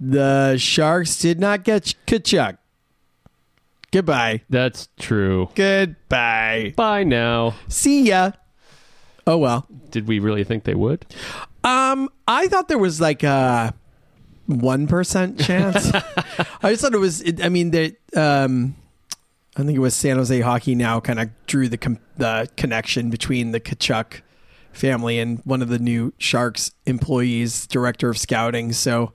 the Sharks did not get Tkachuk. Goodbye. that's true. Goodbye. Bye now. See ya. Oh well. Did we really think they would? Um, I thought there was like a one percent chance. I just thought it was. It, I mean, the um, I think it was San Jose Hockey now kind of drew the com- the connection between the Tkachuk family and one of the new Sharks employees, director of scouting. So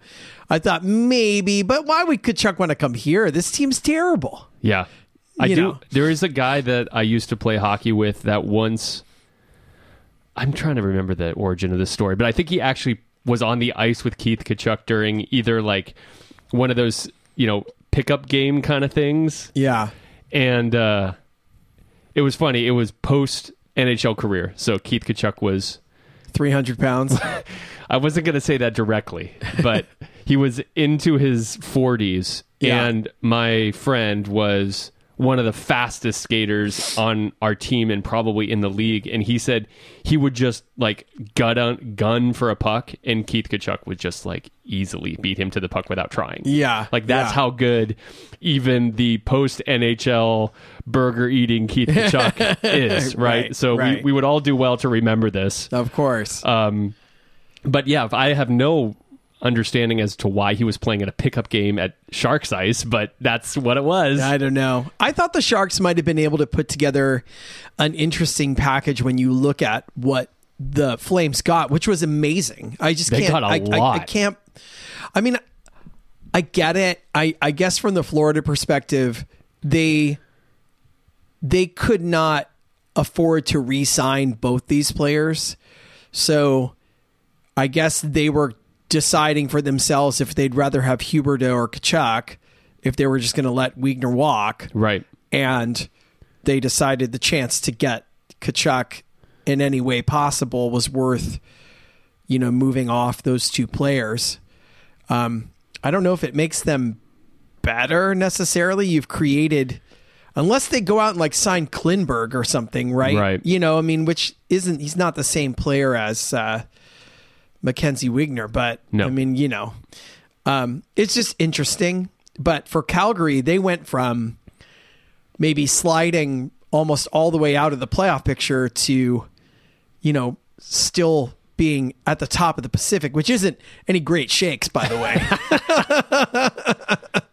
I thought maybe, but why would Tkachuk want to come here? This team's terrible. Yeah. I You do. know. There is a guy that I used to play hockey with that once. I'm trying to remember the origin of this story, but I think he actually was on the ice with Keith Tkachuk during either like one of those, you know, pickup game kind of things. Yeah. and uh, it was funny. It was post NHL career, so Keith Tkachuk was. Three hundred pounds. I wasn't going to say that directly, but he was into his 40s, Yeah. and my friend was one of the fastest skaters on our team and probably in the league. And he said he would just like gut on, gun for a puck, and Keith Tkachuk would just like easily beat him to the puck without trying. Yeah, like that's yeah. how good even the post NHL burger eating Keith Tkachuk is, right? Right, so right. We, we would all do well to remember this. of course. Um, but yeah, I have no understanding as to why he was playing at a pickup game at Sharks Ice, but that's what it was. I don't know. I thought the Sharks might have been able to put together an interesting package when you look at what the Flames got, which was amazing. I just They can't. got a I, I- I can't. I mean, I get it. I I guess from the Florida perspective, they they could not afford to re-sign both these players, so I guess they were deciding for themselves if they'd rather have Huberdeau or Tkachuk, if they were just going to let Weegar walk, right. and they decided the chance to get Tkachuk in any way possible was worth, you know, moving off those two players. Um, I don't know if it makes them better necessarily. You've created, unless they go out and like sign Klingberg or something, right? Right. You know, I mean, which isn't he's not the same player as uh, Mackenzie Weegar, but No. I mean, you know, um, it's just interesting. But for Calgary, they went from maybe sliding almost all the way out of the playoff picture to, you know, still being at the top of the Pacific, which isn't any great shakes, by the way.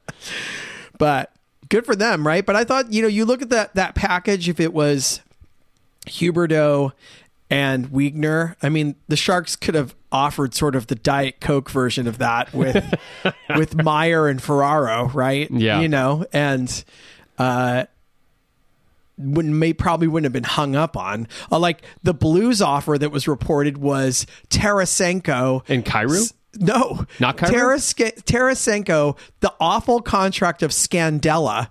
but good for them, right? But I thought, you know, you look at that that package, if it was Huberdeau and Weegar, I mean, the Sharks could have offered sort of the Diet Coke version of that with with Meier and Ferraro, right? Yeah. You know, and uh wouldn't may probably wouldn't have been hung up on. Uh, like the Blues offer that was reported was Tarasenko And Kyrou? no, Not? Taraske- Tarasenko, the awful contract of Scandella,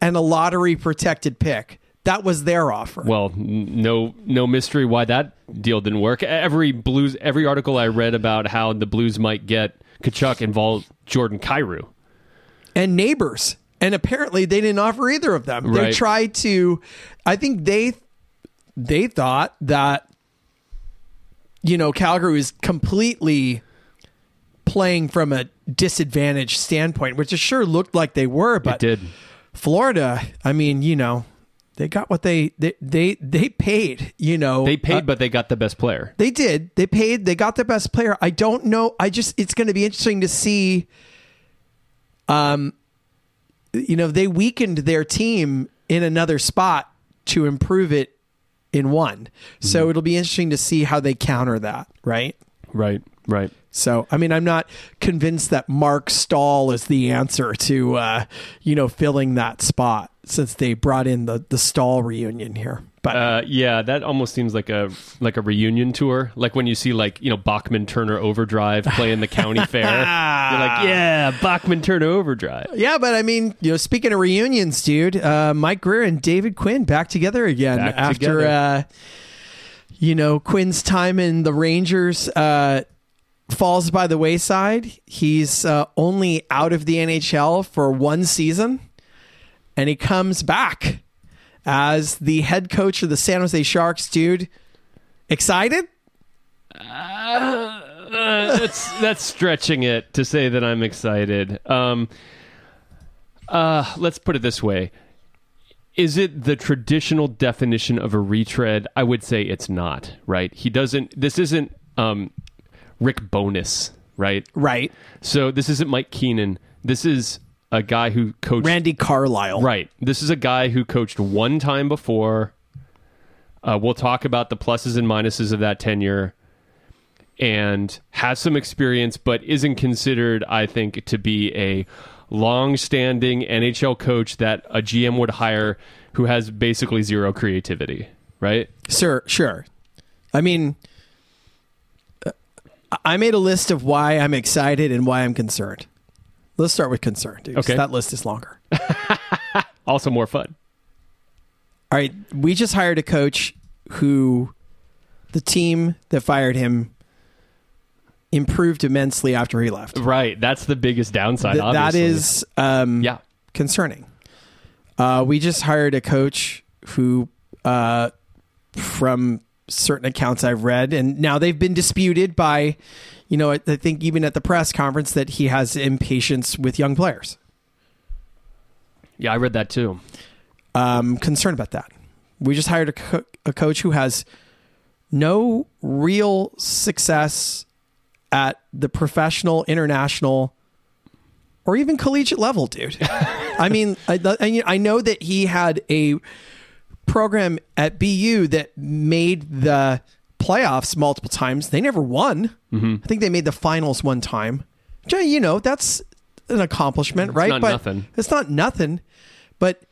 and a lottery protected pick. That was their offer. Well, no, no mystery why that deal didn't work. Every Blues, every article I read about how the Blues might get Tkachuk involved Jordan Kyrou. and neighbors. And apparently they didn't offer either of them. They tried to I think they they thought that you know, Calgary was completely playing from a disadvantaged standpoint, which it sure looked like they were, but It did. Florida, I mean, you know, they got what they they they, they paid, you know. They paid, Uh, but they got the best player. They did. They paid. They got the best player. I don't know. I just it's going to be interesting to see. Um, you know, they weakened their team in another spot to improve it in one. So it'll be interesting to see how they counter that. Right. Right, right. So I mean, I'm not convinced that Marc Staal is the answer to uh, you know filling that spot since they brought in the the Staal reunion here. But Uh, yeah, that almost seems like a like a reunion tour. Like when you see like you know Bachman Turner Overdrive playing the county fair. You're like, yeah, Bachman Turner Overdrive. yeah, but I mean, you know, speaking of reunions, dude, uh, Mike Grier and David Quinn back together again Back after together. Uh, you know Quinn's time in the Rangers uh, falls by the wayside. He's uh, only out of the NHL for one season, and he comes back as the head coach of the San Jose Sharks. Dude, excited? Uh, that's that's stretching it to say that I'm excited. Um, uh, let's put it this way: Is it the traditional definition of a retread? I would say it's not. Right? He doesn't. This isn't um, Rick Bowness. Right? Right, So this isn't Mike Keenan. This is a guy who coached. Randy Carlyle. Right. This is a guy who coached one time before. Uh, we'll talk about the pluses and minuses of that tenure and has some experience, but isn't considered, I think, to be a long standing NHL coach that a GM would hire who has basically zero creativity. Right? Sure, sure. I mean, uh, I made a list of why I'm excited and why I'm concerned. Let's start with concern, dude. 'cause Okay. That list is longer. Also more fun. All right. We just hired a coach who the team that fired him improved immensely after he left. Right. That's the biggest downside, Th- that is um, Yeah. concerning. Uh, we just hired a coach who, uh, from certain accounts I've read, and now they've been disputed by, you know, I I think even at the press conference that he has impatience with young players. Yeah, I read that too. Um, concerned about that. We just hired a, co- a coach who has no real success at the professional, international, or even collegiate level, dude. I mean, I, I I know that he had a program at BU that made the playoffs multiple times. They never won. Mm-hmm. I think they made the finals one time. Which, You know, that's an accomplishment, right? not but nothing. It's not nothing. But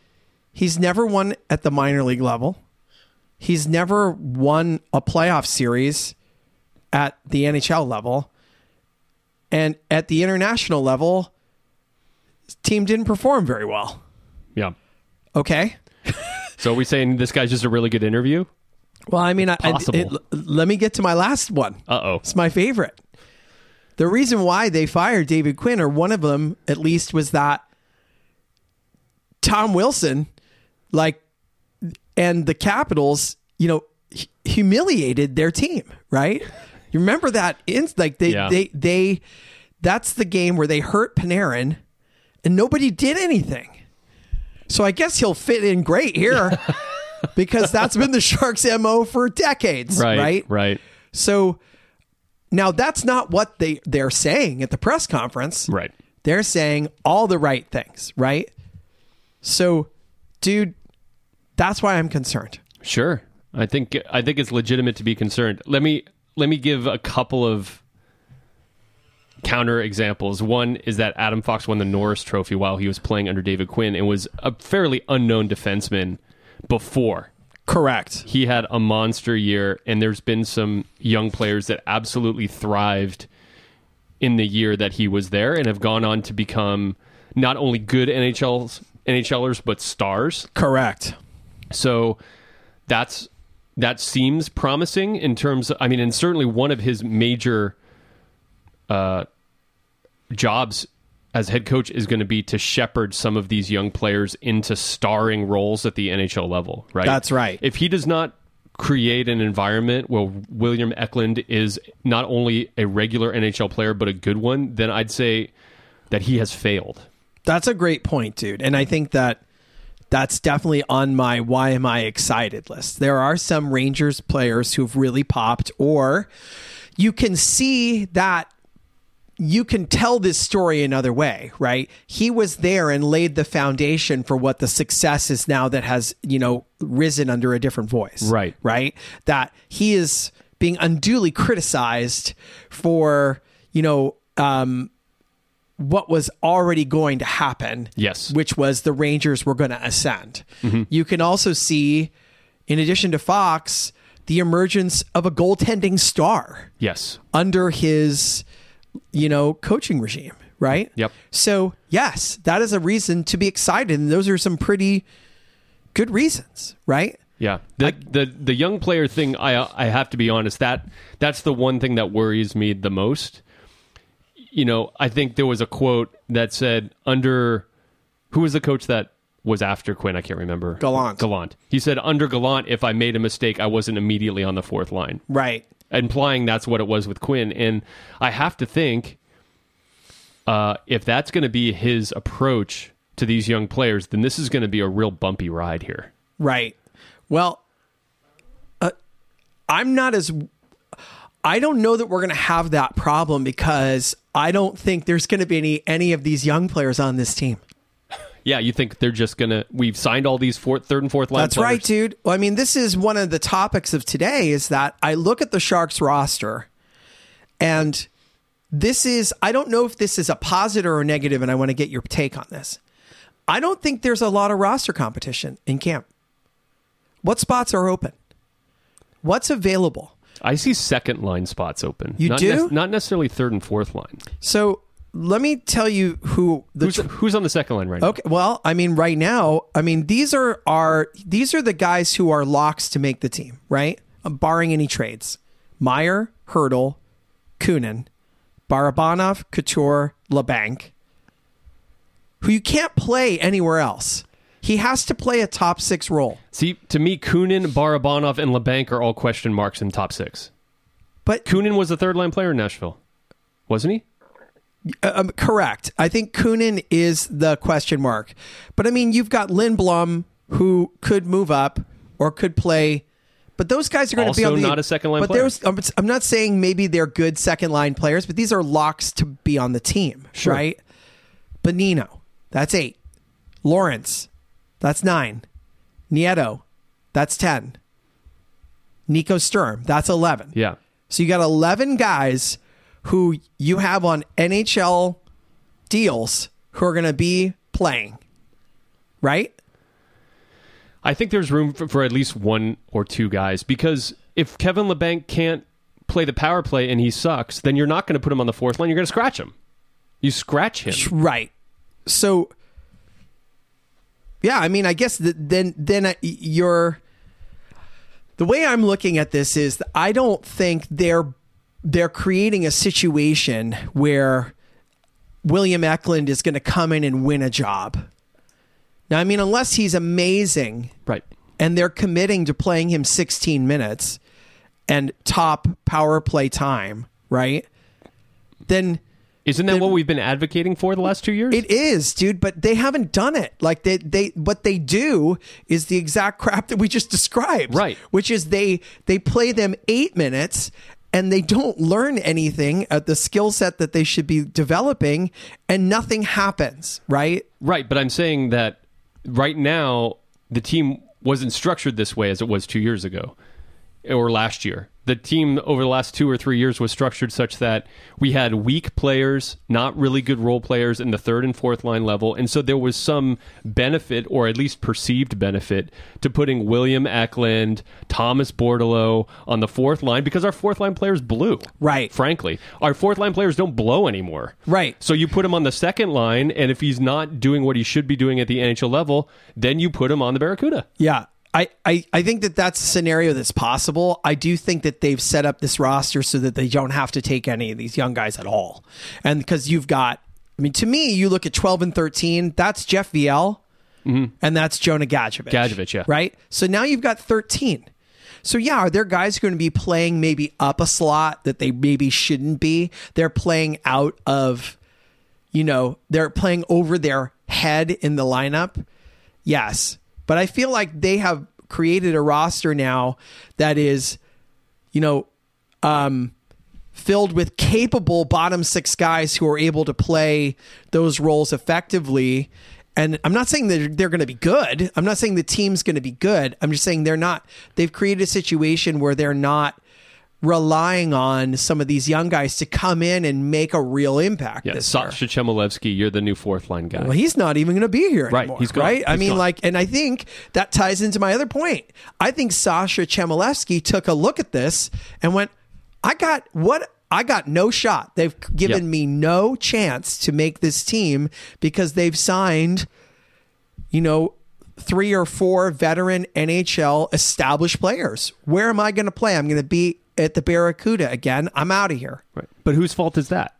he's never won at the minor league level. He's never won a playoff series at the NHL level. And at the international level, team didn't perform very well. Yeah. Okay. So are we saying this guy's just a really good interview? Well, I mean, I, I- it- let me get to my last one. Uh oh. It's my favorite. The reason why they fired David Quinn, or one of them at least, was that Tom Wilson, like, and the Capitals, you know, hu- humiliated their team, right? You remember that? In, like they, Yeah. they, they, that's the game where they hurt Panarin, and nobody did anything. So I guess he'll fit in great here. because that's been the Sharks' MO for decades, Right. right? Right. So now that's not what they they're saying at the press conference. Right. They're saying all the right things, right? So, dude, that's why I'm concerned. Sure. I think I think it's legitimate to be concerned. Let me let me give a couple of counter examples. One is that Adam Fox won the Norris Trophy while he was playing under David Quinn and was a fairly unknown defenseman before. Correct. He had a monster year, and there's been some young players that absolutely thrived in the year that he was there and have gone on to become not only good NHLs, NHLers but stars. Correct. So that's that seems promising in terms of, I mean, and certainly one of his major uh, jobs as head coach is going to be to shepherd some of these young players into starring roles at the NHL level, right? That's right. If he does not create an environment where William Eklund is not only a regular NHL player but a good one, then I'd say that he has failed. That's a great point, dude. And I think that that's definitely on my why am I excited list. There are some Rangers players who've really popped, or you can see that you can tell this story another way, right? He was there and laid the foundation for what the success is now that has, you know, risen under a different voice. Right. Right? That he is being unduly criticized for, you know, um, what was already going to happen. Yes. Which was the Rangers were going to ascend. You can also see in addition to Fox, the emergence of a goaltending star Yes. under his, you know, coaching regime, right? Yep. So, yes, that is a reason to be excited. And those are some pretty good reasons, right? Yeah, the the the young player thing. I I have to be honest. That that's the one thing that worries me the most. You know, I think there was a quote that said under who was the coach that was after Quinn? I can't remember. Gallant. Gallant. He said under Gallant, if I made a mistake, I wasn't immediately on the fourth line, Right. Implying that's what it was with Quinn. And I have to think, uh, if that's going to be his approach to these young players, then this is going to be a real bumpy ride here. Right. Well, uh, I'm not as. I don't know that we're going to have that problem because I don't think there's going to be any any of these young players on this team. Yeah, you think they're just gonna? We've signed all these fourth, third, and fourth line. That's players. right, dude. Well, I mean, this is one of the topics of today is that I look at the Sharks roster and this is I don't know if this is a positive or a negative and I want to get your take on this. I don't think there's a lot of roster competition in camp. What spots are open? What's available? I see second line spots open. You not do? not necessarily third and fourth line. So, let me tell you who the Who's who's on the second line right now. Okay, well, I mean, right now, I mean, these are are these are the guys who are locks to make the team, right? Um, barring any trades: Meier, Hertl, Kunin, Barabanov, Couture, Labanc, who you can't play anywhere else. He has to play a top six role. See, to me, Kunin, Barabanov, and Labanc are all question marks in top six. But Kunin was the third line player in Nashville, wasn't he? Um, correct. I think Kunin is the question mark. But I mean, you've got Lindblom who could move up or could play. But those guys are going to be on the not a second-line But player. there's, I'm I'm not saying maybe they're good second line players, but these are locks to be on the team, Sure. right? Bonino, that's eight. Lorentz, that's nine. Nieto, that's ten. Nico Sturm, that's eleven. Yeah. So you got 11 guys who you have on NHL deals who are going to be playing, right? I think there's room for, for at least one or two guys because if Kevin Labanc can't play the power play and he sucks, then you're not going to put him on the fourth line. You're going to scratch him. You scratch him. Right. So, yeah, I mean, I guess that then then uh, you're the way I'm looking at this is I don't think they're they're creating a situation where William Eklund is going to come in and win a job. Now, I mean, unless he's amazing, Right. and they're committing to playing him 16 minutes and top power play time, right? Then Isn't that Then- what we've been advocating for the last two years? it is, dude, but they haven't done it. Like they they what they do is the exact crap that we just described. Right. Which is they they play them 8 minutes and they don't learn anything at the skill set that they should be developing and nothing happens, right? Right, but I'm saying that right now the team wasn't structured this way as it was two years ago or last year. The team over the last two or three years was structured such that we had weak players, not really good role players in the third and fourth line level. And so there was some benefit, or at least perceived benefit, to putting William Eklund, Thomas Bordeleau on the fourth line because our fourth line players blew. Right. Frankly, our fourth line players don't blow anymore. Right. So you put him on the second line, and if he's not doing what he should be doing at the NHL level, then you put him on the Barracuda. Yeah. I, I, I think that that's a scenario that's possible. I do think that they've set up this roster so that they don't have to take any of these young guys at all. And because you've got, I mean, to me, you look at 12 and 13, that's Jeff Viel mm-hmm. and that's Jonah Gadjovich. Gadjovich, yeah. Right? So now you've got 13. So yeah, are there guys going to be playing maybe up a slot that they maybe shouldn't be? They're playing out of, you know, they're playing over their head in the lineup. Yes. But I feel like they have created a roster now that is, you know, um, filled with capable bottom six guys who are able to play those roles effectively. And I'm not saying that they're going to be good. I'm not saying the team's going to be good. I'm just saying they're not. They've created a situation where they're not relying on some of these young guys to come in and make a real impact. Yeah. Sasha Chmelevski, you're the new fourth line guy. Well, he's not even going to be here Right, anymore. he's gone. Right? I mean, gone. like, and I think that ties into my other point. I think Sasha Chmelevski took a look at this and went, "I got what." I got no shot. They've given Yep. me no chance to make this team because they've signed, you know, three or four veteran NHL established players. Where am I going to play? I'm going to be at the Barracuda again. I'm out of here. Right. But whose fault is that?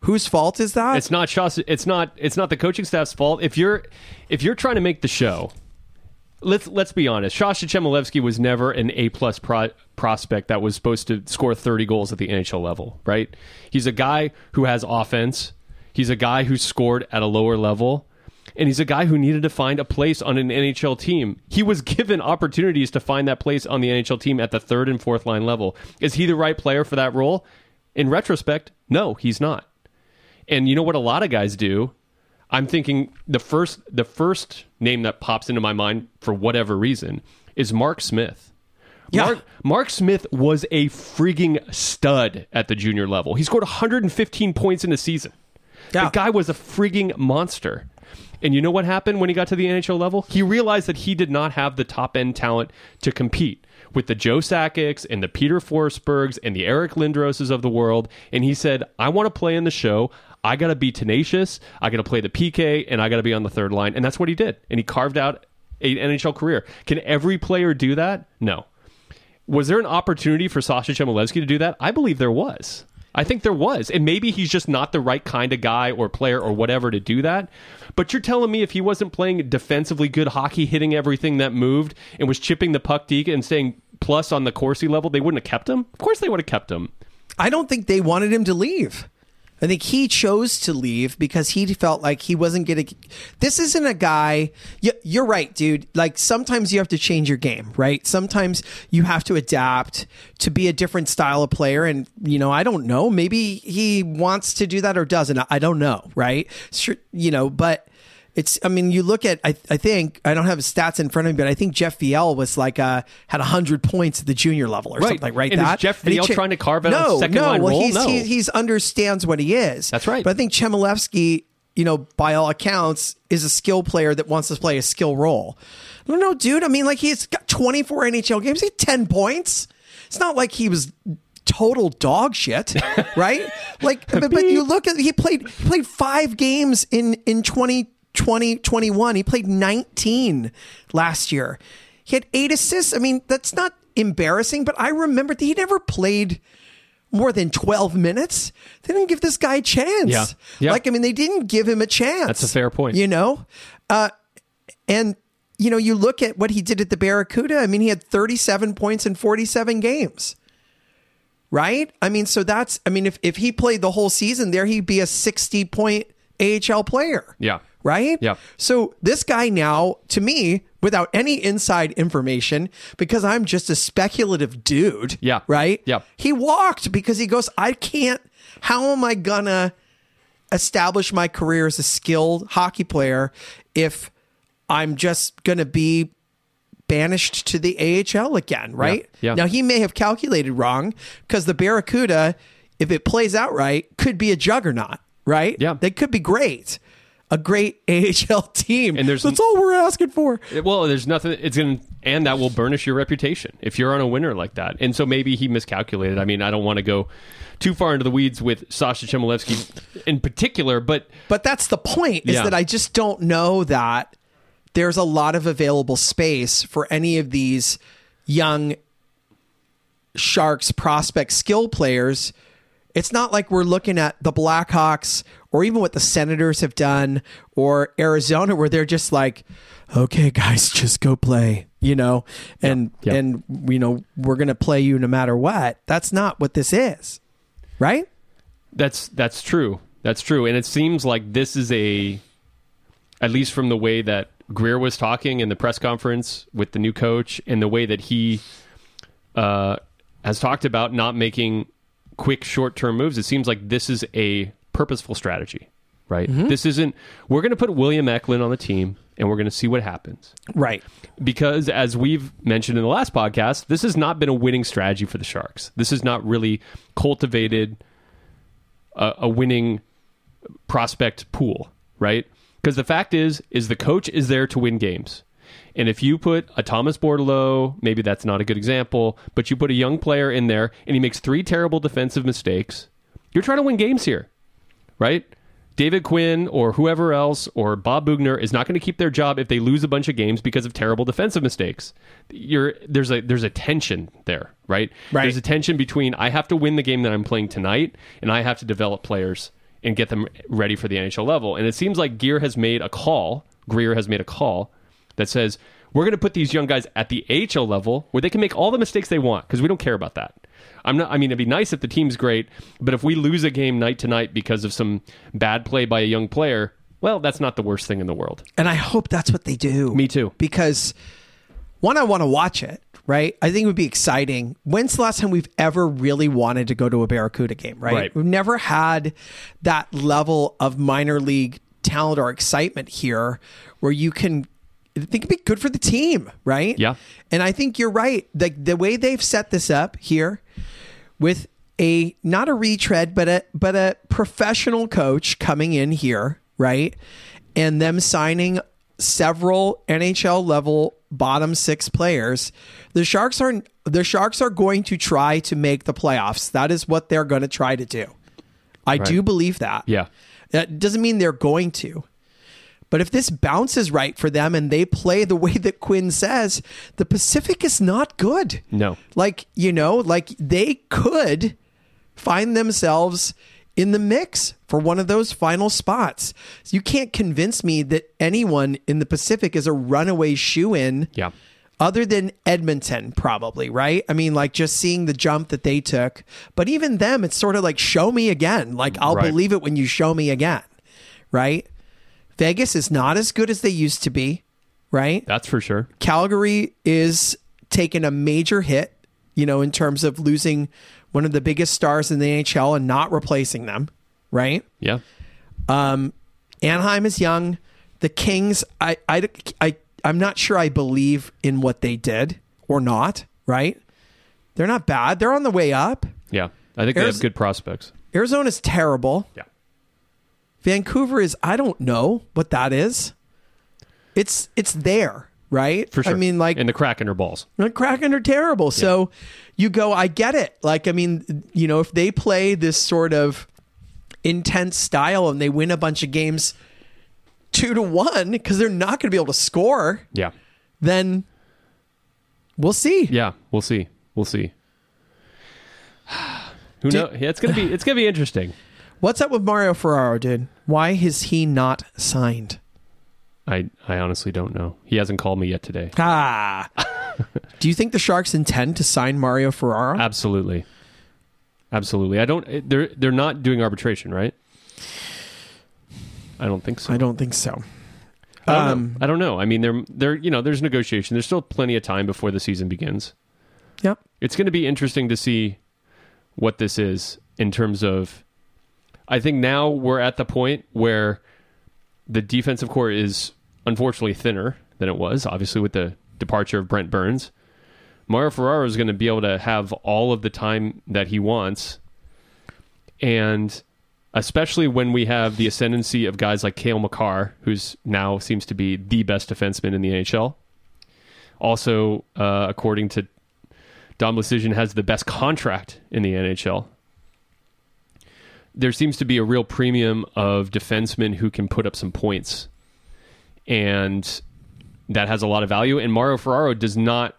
Whose fault is that? It's not Shas- it's not it's not the coaching staff's fault. If you're if you're trying to make the show, let's let's be honest. Sasha Chmelevski was never an A plus pro- prospect that was supposed to score 30 goals at the NHL level, right? He's a guy who has offense. He's a guy who scored at a lower level. And he's a guy who needed to find a place on an NHL team. He was given opportunities to find that place on the NHL team at the third and fourth line level. Is he the right player for that role? In retrospect, no, he's not. And you know what a lot of guys do? I'm thinking the first the first name that pops into my mind for whatever reason is Mark Smith. Yeah. Mark, Mark Smith was a frigging stud at the junior level. He scored 115 points in a season. Yeah. The guy was a frigging monster. And you know what happened when he got to the NHL level? He realized that he did not have the top end talent to compete with the Joe Sakic's and the Peter Forsbergs and the Eric Lindroses of the world. And he said, I want to play in the show. I got to be tenacious. I got to play the PK and I got to be on the third line. And that's what he did. And he carved out an NHL career. Can every player do that? No. Was there an opportunity for Sasha Chmelevski to do that? I believe there was. I think there was. And maybe he's just not the right kind of guy or player or whatever to do that. But you're telling me if he wasn't playing defensively good hockey, hitting everything that moved, and was chipping the puck deep and staying plus on the Corsi level, they wouldn't have kept him? Of course they would have kept him. I don't think they wanted him to leave. I think he chose to leave because he felt like he wasn't getting. This isn't a guy. you- You're right, dude. Like sometimes you have to change your game, right? Sometimes you have to adapt to be a different style of player. And, you know, I don't know. Maybe he wants to do that or doesn't. I don't know, right? Sure, you know, but. It's. I mean, you look at. I. I think I don't have his stats in front of me, but I think Jeff Viel was like uh had hundred points at the junior level or Right. something like right. And is that Jeff And Viel cha- trying to carve out a no, second no. line well, role? he's No. he, he's understands what he is. That's right. But I think Chmelevski, you know, by all accounts, is a skill player that wants to play a skill role. No, no, dude. I mean, like he's got 24 NHL games. He had 10 points. It's not like he was total dog shit, right? like, but, but you look at he played he played five games in in 2020 21. He played 19 last year. He had eight assists. I mean, that's not embarrassing, but I remember that he never played more than 12 minutes. They didn't give this guy a chance. Yeah. Yeah. Like, I mean, they didn't give him a chance. That's a fair point. You know? Uh, and, you know, you look at what he did at the Barracuda. I mean, he had 37 points in 47 games. Right? I mean, so that's, I mean, if, if he played the whole season there, he'd be a 60 point AHL player. Yeah. Right? Yeah. So this guy now, to me, without any inside information, because I'm just a speculative dude. Yeah. Right? Yeah. He walked because he goes, I can't, how am I gonna establish my career as a skilled hockey player if I'm just gonna be banished to the AHL again, right? yeah. Now he may have calculated wrong because the Barracuda, if it plays out right, could be a juggernaut, right? Yeah. They could be great. A great AHL team. And there's- that's all we're asking for. Well, there's nothing. It's going and that will burnish your reputation if you're on a winner like that. And so maybe he miscalculated. I mean, I don't want to go too far into the weeds with Sasha Chmelevski in particular, but But that's the point is Yeah. that I just don't know that there's a lot of available space for any of these young Sharks prospect skill players. It's not like we're looking at the Blackhawks or even what the Senators have done or Arizona where they're just like, okay, guys, just go play, you know, and Yeah. and you know we're gonna play you no matter what. That's not what this is, right? That's that's true. That's true. And it seems like this is a at least from the way that Grier was talking in the press conference with the new coach and the way that he uh, has talked about not making quick short term moves, it seems like this is a purposeful strategy. right? Mm-hmm. This isn't. We're going to put William Eklund on the team, and we're going to see what happens. Right. Because as we've mentioned in the last podcast, this has not been a winning strategy for the Sharks. This has not really cultivated a, a winning prospect pool, right? Because the fact is, is the coach is there to win games. And if you put a Thomas Bordeleau, maybe that's not a good example, but you put a young player in there and he makes three terrible defensive mistakes, you're trying to win games here, right? David Quinn or whoever else or Bob Boughner is not going to keep their job if they lose a bunch of games because of terrible defensive mistakes. You're there's a there's a tension there, right? Right. There's a tension between I have to win the game that I'm playing tonight and I have to develop players and get them ready for the NHL level. And it seems like Gear has made a call, Grier has made a call that says we're going to put these young guys at the AHL level where they can make all the mistakes they want because we don't care about that. I'm not. I mean, it'd be nice if the team's great, but if we lose a game night to night because of some bad play by a young player, well, that's not the worst thing in the world. And I hope that's what they do. Me too. Because one, I want to watch it, right? I think it would be exciting. When's the last time we've ever really wanted to go to a Barracuda game, right? Right. We've never had that level of minor league talent or excitement here where you can I think it'd be good for the team, right? Yeah. And I think you're right. Like the way they've set this up here with a not a retread, but a but a professional coach coming in here, right? And them signing several NHL level bottom six players. The Sharks are the Sharks are going to try to make the playoffs. That is what they're going to try to do. I do believe that. Yeah. That doesn't mean they're going to. But if this bounces right for them and they play the way that Quinn says, the Pacific is not good. No. Like, you know, like they could find themselves in the mix for one of those final spots. So you can't convince me that anyone in the Pacific is a runaway shoe in. Yeah. Other than Edmonton, probably, right? I mean, like just seeing the jump that they took. But even them, it's sort of like, show me again. Like, I'll Right. believe it when you show me again, right? Vegas is not as good as they used to be, right? That's for sure. Calgary is taking a major hit, you know, in terms of losing one of the biggest stars in the NHL and not replacing them, right? Yeah. Um, Anaheim is young. The Kings, I, I, I, I'm not sure I believe in what they did or not, right? They're not bad. They're on the way up. Yeah. I think they have good prospects. Arizona's terrible. Yeah. Vancouver is I don't know what that is. It's it's there, right? For sure. I mean, like and the Kraken are balls. The Kraken are terrible. So you go, I get it. Like, I mean, you know, if they play this sort of intense style and they win a bunch of games two to one because they're not going to be able to score, Yeah. then we'll see. Yeah. We'll see. We'll see. Who knows? Yeah, it's gonna be it's gonna be interesting. What's up with Mario Ferraro, dude? Why is he not signed? I I honestly don't know. He hasn't called me yet today. Ah. Do you think the Sharks intend to sign Mario Ferraro? Absolutely. Absolutely. I don't they're they're not doing arbitration, right? I don't think so. I don't think so. I don't, um, know. I don't know. I mean, there there you know, there's negotiation. There's still plenty of time before the season begins. Yep. It's going to be interesting to see what this is in terms of I think now we're at the point where the defensive core is unfortunately thinner than it was, obviously with the departure of Brent Burns. Mario Ferraro is going to be able to have all of the time that he wants. And especially when we have the ascendancy of guys like Cale Makar, who's now seems to be the best defenseman in the NHL. Also, uh, according to Dom Decision, has the best contract in the NHL. There seems to be a real premium of defensemen who can put up some points. And that has a lot of value. And Mario Ferraro does not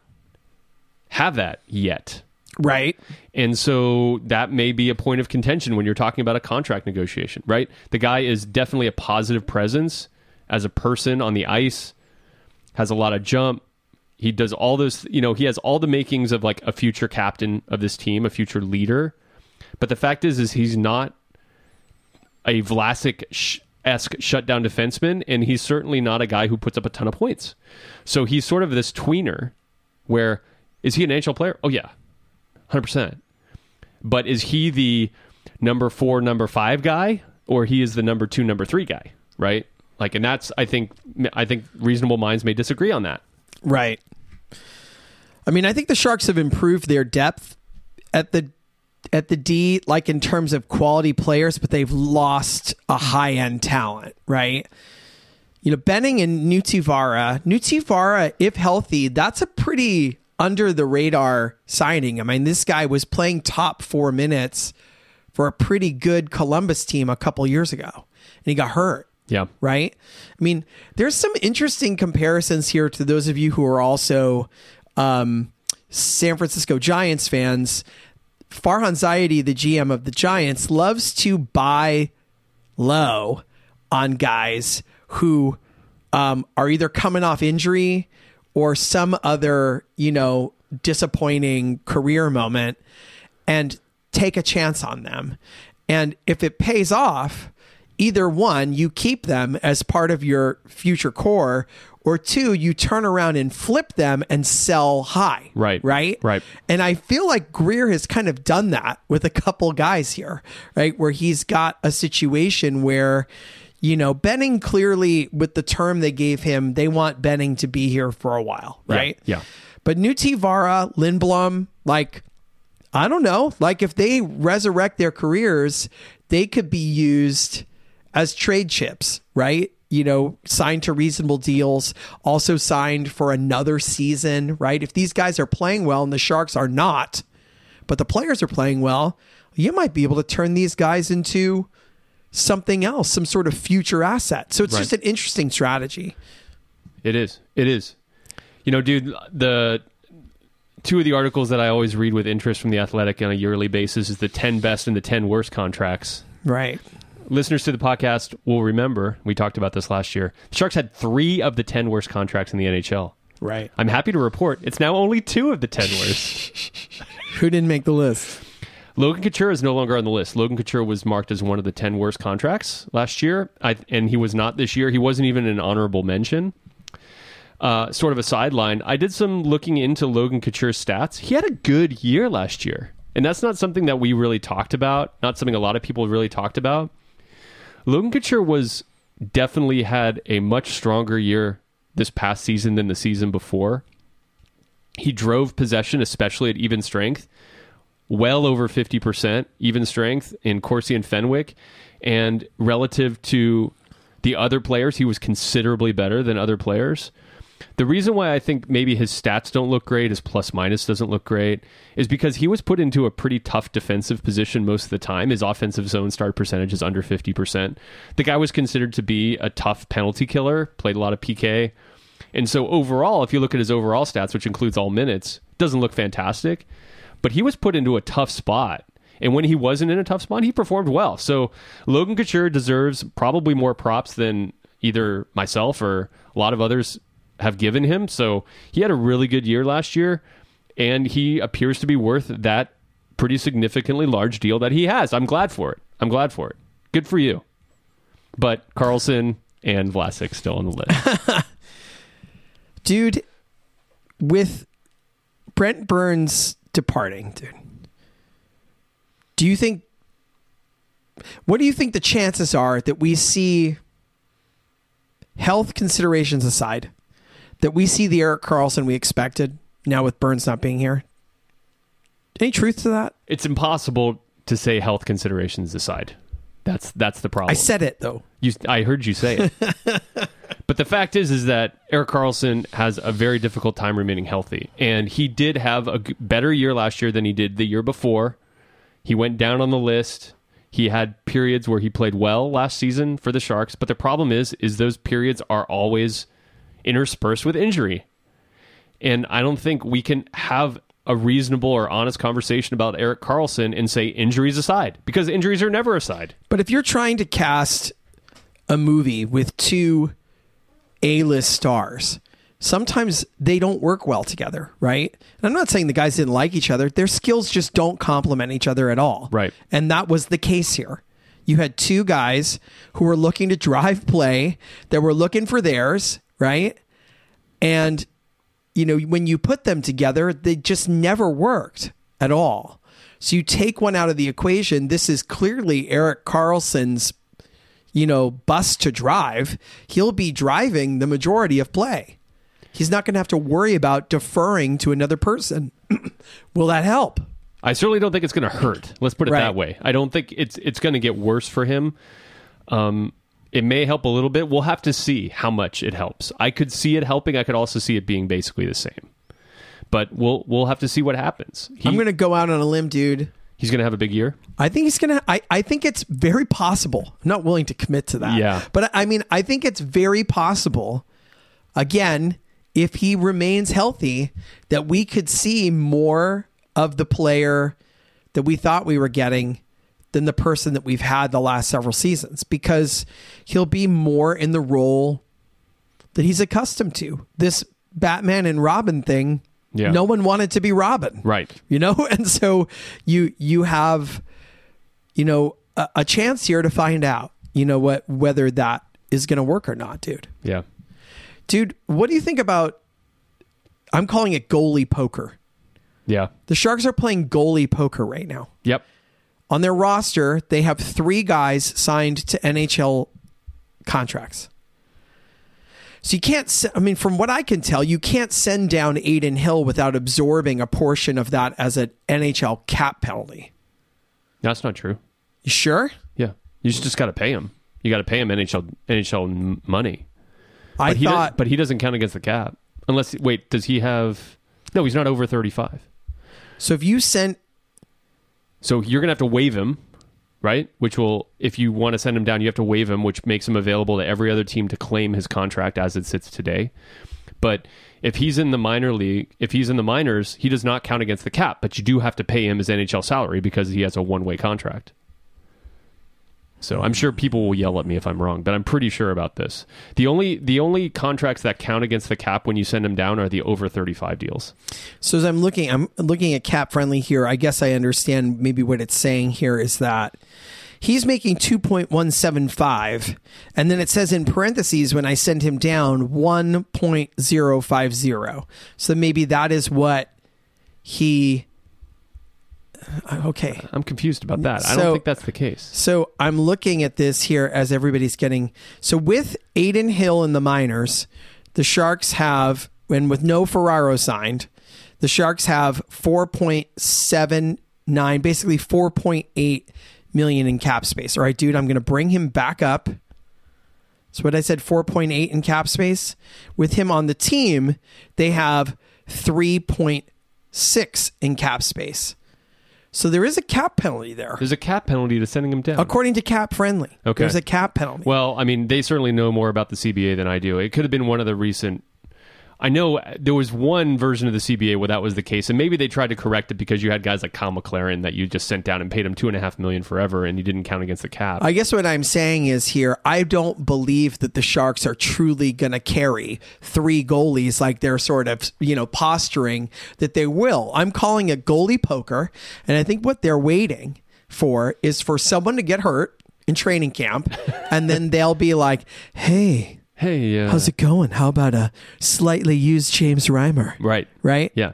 have that yet. Right. And so that may be a point of contention when you're talking about a contract negotiation, right? The guy is definitely a positive presence as a person on the ice, has a lot of jump. He does all those, you know, he has all the makings of like a future captain of this team, a future leader. But the fact is, is he's not a Vlasic esque shutdown defenseman, and he's certainly not a guy who puts up a ton of points. So he's sort of this tweener where is he an NHL player? Oh, yeah, 100%. But is he the number four, number five guy? or he is the number two, number three guy, right? Like, and that's I think I think reasonable minds may disagree on that. Right. I mean, I think the Sharks have improved their depth at the at the D, like in terms of quality players, but they've lost a high end talent, right? You know, Benning and Nutivaara. Nutivaara, if healthy, that's a pretty under the radar signing. I mean, this guy was playing top four minutes for a pretty good Columbus team a couple years ago, and he got hurt Yeah, right? I mean, there's some interesting comparisons here to those of you who are also um, San Francisco Giants fans. Farhan Zaidi, the GM of the Giants, loves to buy low on guys who um, are either coming off injury or some other, you know, disappointing career moment and take a chance on them. And if it pays off, either one, you keep them as part of your future core, or two, you turn around and flip them and sell high. Right. Right. Right. And I feel like Grier has kind of done that with a couple guys here, right? Where he's got a situation where, you know, Benning clearly, with the term they gave him, they want Benning to be here for a while, Yeah, right? yeah. But Nutivaara, Lindblom, like, I don't know. Like, if they resurrect their careers, they could be used as trade chips, right? You know, signed to reasonable deals, also signed for another season, right? If these guys are playing well and the Sharks are not, but the players are playing well, you might be able to turn these guys into something else, some sort of future asset. So it's Right. just an interesting strategy. It is. It is. You know, dude, the two of the articles that I always read with interest from the Athletic on a yearly basis is the 10 best and the 10 worst contracts. Right. Listeners to the podcast will remember, we talked about this last year. The Sharks had 3 of the 10 worst contracts in the NHL. Right. I'm happy to report it's now only 2 of the 10 worst. Who didn't make the list? Logan Couture is no longer on the list. Logan Couture was marked as one of the 10 worst contracts last year, I, and he was not this year. He wasn't even an honorable mention. Uh, sort of a sideline. I did some looking into Logan Couture's stats. He had a good year last year, and that's not something that we really talked about. Not something a lot of people really talked about. Logan Couture was definitely had a much stronger year this past season than the season before. He drove possession, especially at even strength, well over 50% even strength in Corsi and Fenwick. And relative to the other players, he was considerably better than other players. The reason why I think maybe his stats don't look great, his plus minus doesn't look great, is because he was put into a pretty tough defensive position most of the time. His offensive zone start percentage is under 50%. The guy was considered to be a tough penalty killer, played a lot of PK. And so overall, if you look at his overall stats, which includes all minutes, doesn't look fantastic. But he was put into a tough spot. And when he wasn't in a tough spot, he performed well. So Logan Couture deserves probably more props than either myself or a lot of others have given him. So he had a really good year last year, and he appears to be worth that pretty significantly large deal that he has. I'm glad for it. I'm glad for it. Good for you. But Karlsson and Vlasic still on the list. dude with brent burns departing dude do you think what do you think the chances are that we see health considerations aside that we see the erik karlsson we expected now with burns not being here any truth to that it's impossible to say health considerations aside. That's that's the problem. i said it though You, I heard you say it. but the fact is, is that Erik Karlsson has a very difficult time remaining healthy, and he did have a better year last year than he did the year before. He went down on the list. He had periods where he played well last season for the Sharks, but the problem is, is those periods are always interspersed with injury, and I don't think we can have a reasonable or honest conversation about Erik Karlsson and say injuries aside, because injuries are never aside. But if you're trying to cast a movie with two A-list stars, sometimes they don't work well together, right? And I'm not saying the guys didn't like each other. Their skills just don't complement each other at all. Right. And that was the case here. You had two guys who were looking to drive play, that were looking for theirs, right? And you know, when you put them together, they just never worked at all. So you take one out of the equation. This is clearly Erik Karlsson's you know, bus to drive, he'll be driving the majority of play. He's not going to have to worry about deferring to another person. Will that help? I certainly don't think it's going to hurt. Let's put it Right. that way. I don't think it's it's going to get worse for him. Um, it may help a little bit. We'll have to see how much it helps. I could see it helping. I could also see it being basically the same. But we'll we'll have to see what happens. He, I'm going to go out on a limb, dude. he's going to have a big year. I think he's gonna. I, I think it's very possible. I'm not willing to commit to that. Yeah. but I mean, I think it's very possible. Again, if he remains healthy, that we could see more of the player that we thought we were getting than the person that we've had the last several seasons, because he'll be more in the role that he's accustomed to. This Batman and Robin thing. Yeah. No one wanted to be Robin Right. you know and so you you have you know a, a chance here to find out you know what whether that is going to work or not dude Yeah. dude what do you think about i'm calling it goalie poker Yeah. the sharks are playing goalie poker right now Yep. On their roster they have three guys signed to nhl contracts so you can't, I mean from what i can tell you can't send down adin hill without absorbing a portion of that as an nhl cap penalty That's not true. you sure Yeah. You just, got to pay him. You got to pay him NHL NHL money. I But he, does- thought, but he doesn't count against the cap. Unless wait, does he have No, he's not over 35. so. If you sent, So you're going to have to waive him, right? Which will, if you want to send him down, you have to waive him, which makes him available to every other team to claim his contract as it sits today. But if he's in the minor league, if he's in the minors, he does not count against the cap, but you do have to pay him his NHL salary because he has a one way contract. So I'm sure mm-hmm. people will yell at me if I'm wrong, but I'm pretty sure about this. The only the only contracts that count against the cap when you send them down are the over 35 deals. so as I'm looking, I'm looking at cap friendly here. I guess I understand maybe what it's saying here is that he's making two point one seven five, and then it says in parentheses when I send him down one point zero five zero. So maybe that is what he. Uh, Okay, I'm confused about that. I don't think that's the case. So I'm looking at this here as everybody's getting. So with Adin Hill in the minors, the Sharks have, and with no Ferraro signed, the Sharks have 4.79, basically 4.8 million in cap space. All right, dude, I'm going to bring him back up. That's what I said, 4.8 in cap space. With him on the team, they have 3.6 in cap space. So there is a cap penalty there. There's a cap penalty to sending him down. According to Cap Friendly, Okay. there's a cap penalty. Well, I mean, they certainly know more about the CBA than I do. It could have been one of the recent. I know uh, there was one version of the CBA where that was the case, and maybe they tried to correct it because you had guys like Kyle McLaren that you just sent down and paid him two and a half million forever, and you didn't count against the cap. I guess what I'm saying is here, I don't believe that the Sharks are truly going to carry three goalies like they're sort of, you know, posturing that they will. I'm calling it goalie poker. And I think what they're waiting for is for someone to get hurt in training camp. and then they'll be like, hey, hey, uh, how's it going? How about a slightly used James Reimer? right? Right? Yeah,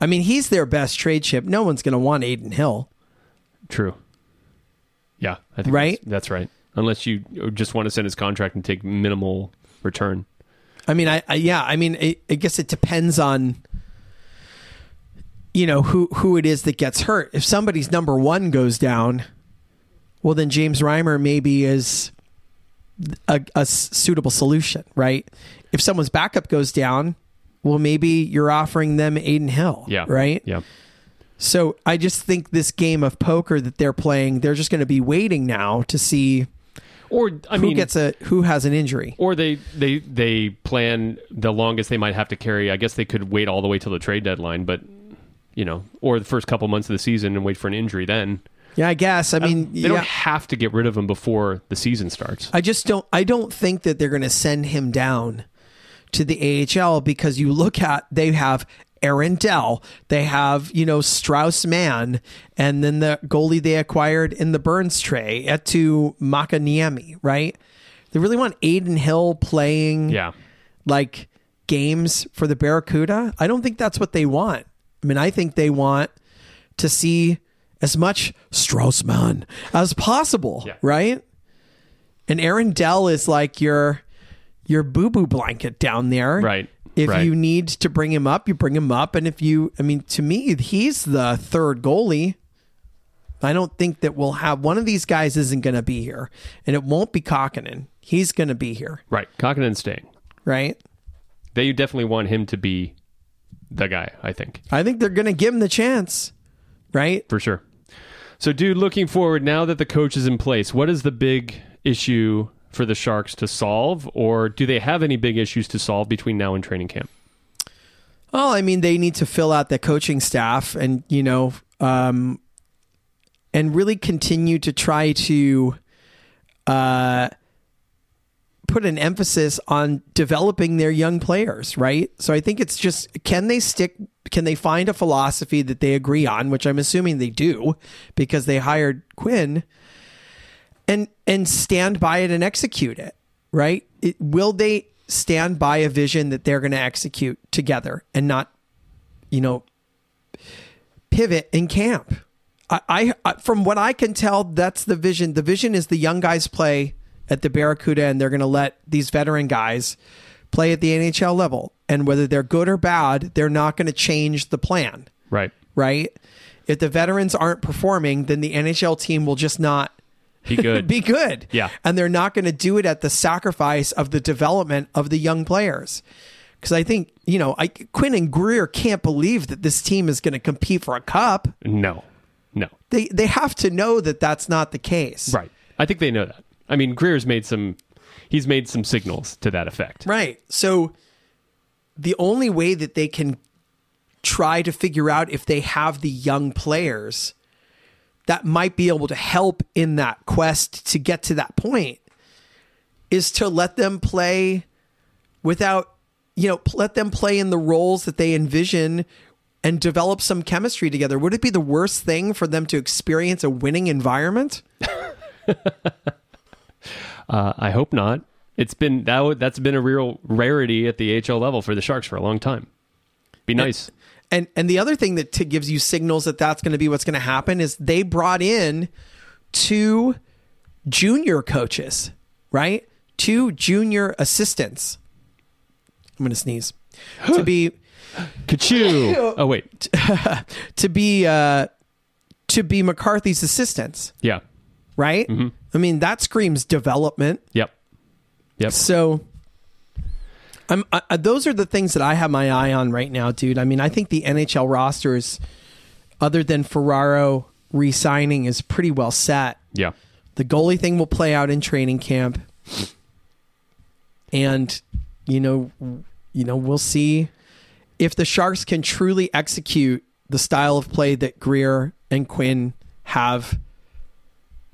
I mean, he's their best trade chip. No one's going to want Adin Hill. true. Yeah, I think Right? That's, that's right. Unless you just want to send his contract and take minimal return. I mean, I, I yeah, I mean, I, I guess it depends on you know who who it is that gets hurt. If somebody's number one goes down, well, then James Reimer maybe is a, a suitable solution, right? If someone's backup goes down, well, maybe you're offering them Adin Hill, Yeah, right? Yeah, So I just think this game of poker that they're playing, they're just going to be waiting now to see or I mean who mean, gets a who has an injury. Or they, they they plan the longest they might have to carry. I guess they could wait all the way till the trade deadline, but you know, or the first couple months of the season and wait for an injury. Then Yeah, I guess. I um, mean, they yeah. don't have to get rid of him before the season starts. I just don't. I don't think that they're going to send him down to the AHL because you look at they have Aaron Dell, they have you know Strauss Mann, and then the goalie they acquired in the Burns tray, Eetu Makiniemi, right? They really want Adin Hill playing yeah, like games for the Barracuda. I don't think that's what they want. I mean, I think they want to see as much Strauss Mann as possible, Yeah. right? And Aaron Dell is like your your boo boo blanket down there. Right. If right. you need to bring him up, you bring him up. And if you, I mean, to me, he's the third goalie. I don't think that we'll have one of these guys isn't going to be here, and it won't be Kahkonen. He's going to be here, right, Kahkonen staying. right? They definitely want him to be the guy. I think I think they're going to give him the chance, right? for sure. So, dude, looking forward now that the coach is in place, what is the big issue for the Sharks to solve, or do they have any big issues to solve between now and training camp? Well, I mean, they need to fill out the coaching staff, and you know, um, and really continue to try to uh, put an emphasis on developing their young players, right? So I think it's just can they stick can they find a philosophy that they agree on, which I'm assuming they do because they hired Quinn and and stand by it and execute it, right? It, will they stand by a vision that they're going to execute together and not you know pivot in camp? I, I, from what I can tell, that's the vision. The vision is the young guys play at the Barracuda, and they're going to let these veteran guys play at the NHL level. And whether they're good or bad, they're not going to change the plan, Right. right? If the veterans aren't performing, then the NHL team will just not Be good. be good. Yeah. And they're not going to do it at the sacrifice of the development of the young players. Because I think, you know, I, Quinn and Grier can't believe that this team is going to compete for a cup. no. No. They, they have to know that that's not the case. Right. I think they know that. I mean, Grier's made some. He's made some signals to that effect. Right. So the only way that they can try to figure out if they have the young players that might be able to help in that quest to get to that point is to let them play without, you know, let them play in the roles that they envision and develop some chemistry together. Would it be the worst thing for them to experience a winning environment? Uh, I hope not. It's been that that's been a real rarity at the HL level for the Sharks for a long time. Be nice. And and the other thing that t- gives you signals that that's going to be what's going to happen is they brought in two junior coaches, right? Two junior assistants. I'm going to sneeze. to be Kachoo. oh wait. to be uh to be McCarthy's assistants, Yeah. right? I mean, that screams development. Yep. Yep. So I'm I, those are the things that I have my eye on right now, dude. I mean, I think the NHL roster is other than Ferraro re-signing is pretty well set. Yeah. The goalie thing will play out in training camp. And you know, you know, we'll see if the Sharks can truly execute the style of play that Grier and Quinn have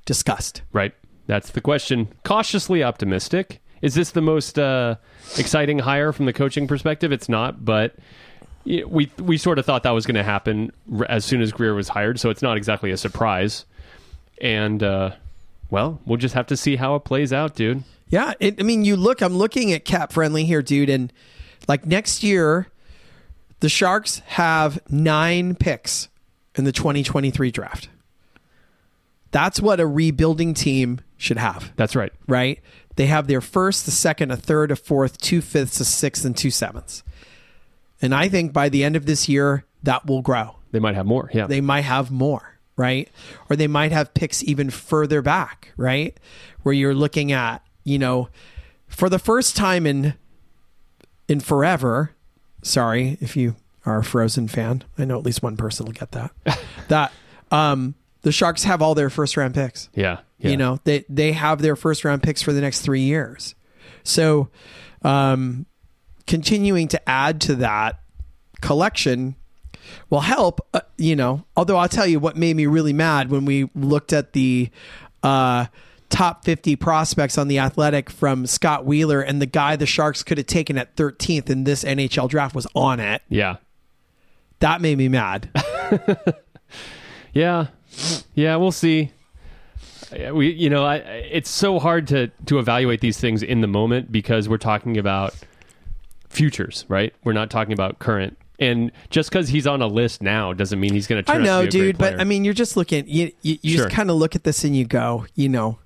discussed. Right. That's the question. Cautiously optimistic. Is this the most uh, exciting hire from the coaching perspective? It's not, but we we sort of thought that was going to happen as soon as Grier was hired, so it's not exactly a surprise. And uh, well, we'll just have to see how it plays out, dude. Yeah, it, I mean, you look. I'm looking at cap friendly here, dude, and like next year, the Sharks have nine picks in the 2023 draft. That's what a rebuilding team should have, That's right. right? They have their first, a second, a third, a fourth, two fifths, a sixth, and two sevenths. And I think by the end of this year, that will grow. They might have more. Yeah. They might have more, right? Or they might have picks even further back, right? Where you're looking at, you know, for the first time in in forever, sorry if you are a Frozen fan. I know at least one person will get that. that um the Sharks have all their first round picks. yeah. yeah. You know, they they have their first round picks for the next three years. So, um, continuing to add to that collection will help. Uh, you know, although I'll tell you what made me really mad when we looked at the uh, top fifty prospects on the Athletic from Scott Wheeler, and the guy the Sharks could have taken at thirteenth in this NHL draft was on it. Yeah. That made me mad. Yeah, yeah, we'll see. We, you know, I, it's so hard to to evaluate these things in the moment because we're talking about futures, right? We're not talking about current. And just because he's on a list now doesn't mean he's going to I know, out to dude, but. I mean, you're just looking. You you, you Sure. just kind of look at this and you go, you know,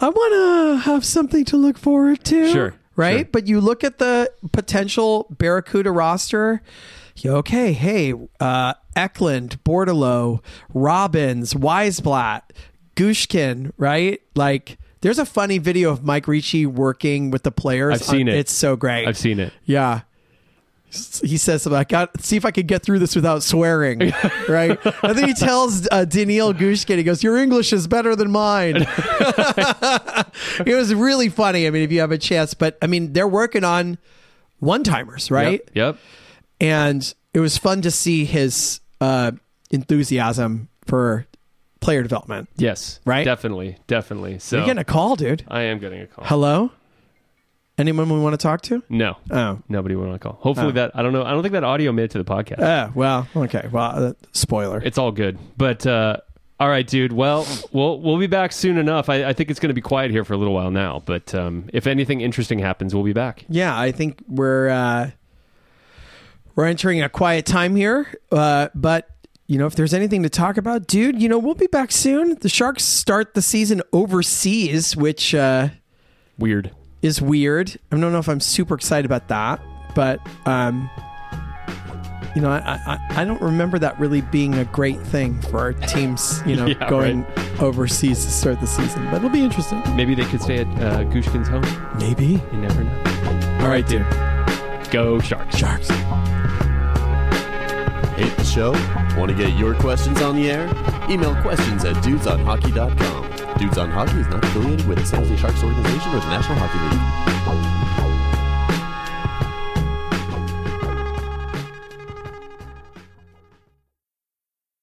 I want to have something to look forward to. Sure, Right? sure. But you look at the potential Barracuda roster. you- Okay, hey, uh, Eklund, Bordeleau, Robins, Wiesblatt, Gushchin, right? Like, there's a funny video of Mike Ricci working with the players. I've seen on- it. It's so great. I've seen it. Yeah. He says something. I got see if I could get through this without swearing, right? and then he tells uh, Daniil Gushchin, he goes, "Your English is better than mine." it was really funny. I mean, if you have a chance, but I mean, they're working on one timers, right? Yep. yep. And it was fun to see his uh, enthusiasm for player development. Yes. Right? Definitely. Definitely. So You're getting a call, dude. I am getting a call. Hello. Anyone we want to talk to? No. Oh. Nobody want to call. Hopefully Oh. that I don't know. I don't think that audio made it to the podcast. Uh, well, okay. Well, uh, spoiler. it's all good. But uh, all right, dude. Well, we'll we'll be back soon enough. I, I think it's going to be quiet here for a little while now. But um, if anything interesting happens, we'll be back. Yeah, I think we're uh, we're entering a quiet time here. Uh, but you know, if there's anything to talk about, dude, you know, we'll be back soon. The Sharks start the season overseas, which uh, Weird. is weird. I don't know if I'm super excited about that, but um, you know, I, I I don't remember that really being a great thing for our teams. You know, Yeah, going overseas to start the season, but it'll be interesting. Maybe they could stay at uh, Gushchin's home. Maybe. You never know. All right, dude. Go Sharks. Sharks. Show? Want to get your questions on the air? Email questions at dudesonhockey.com. Dudes on Hockey is not affiliated with the San Jose Sharks organization or the National Hockey League.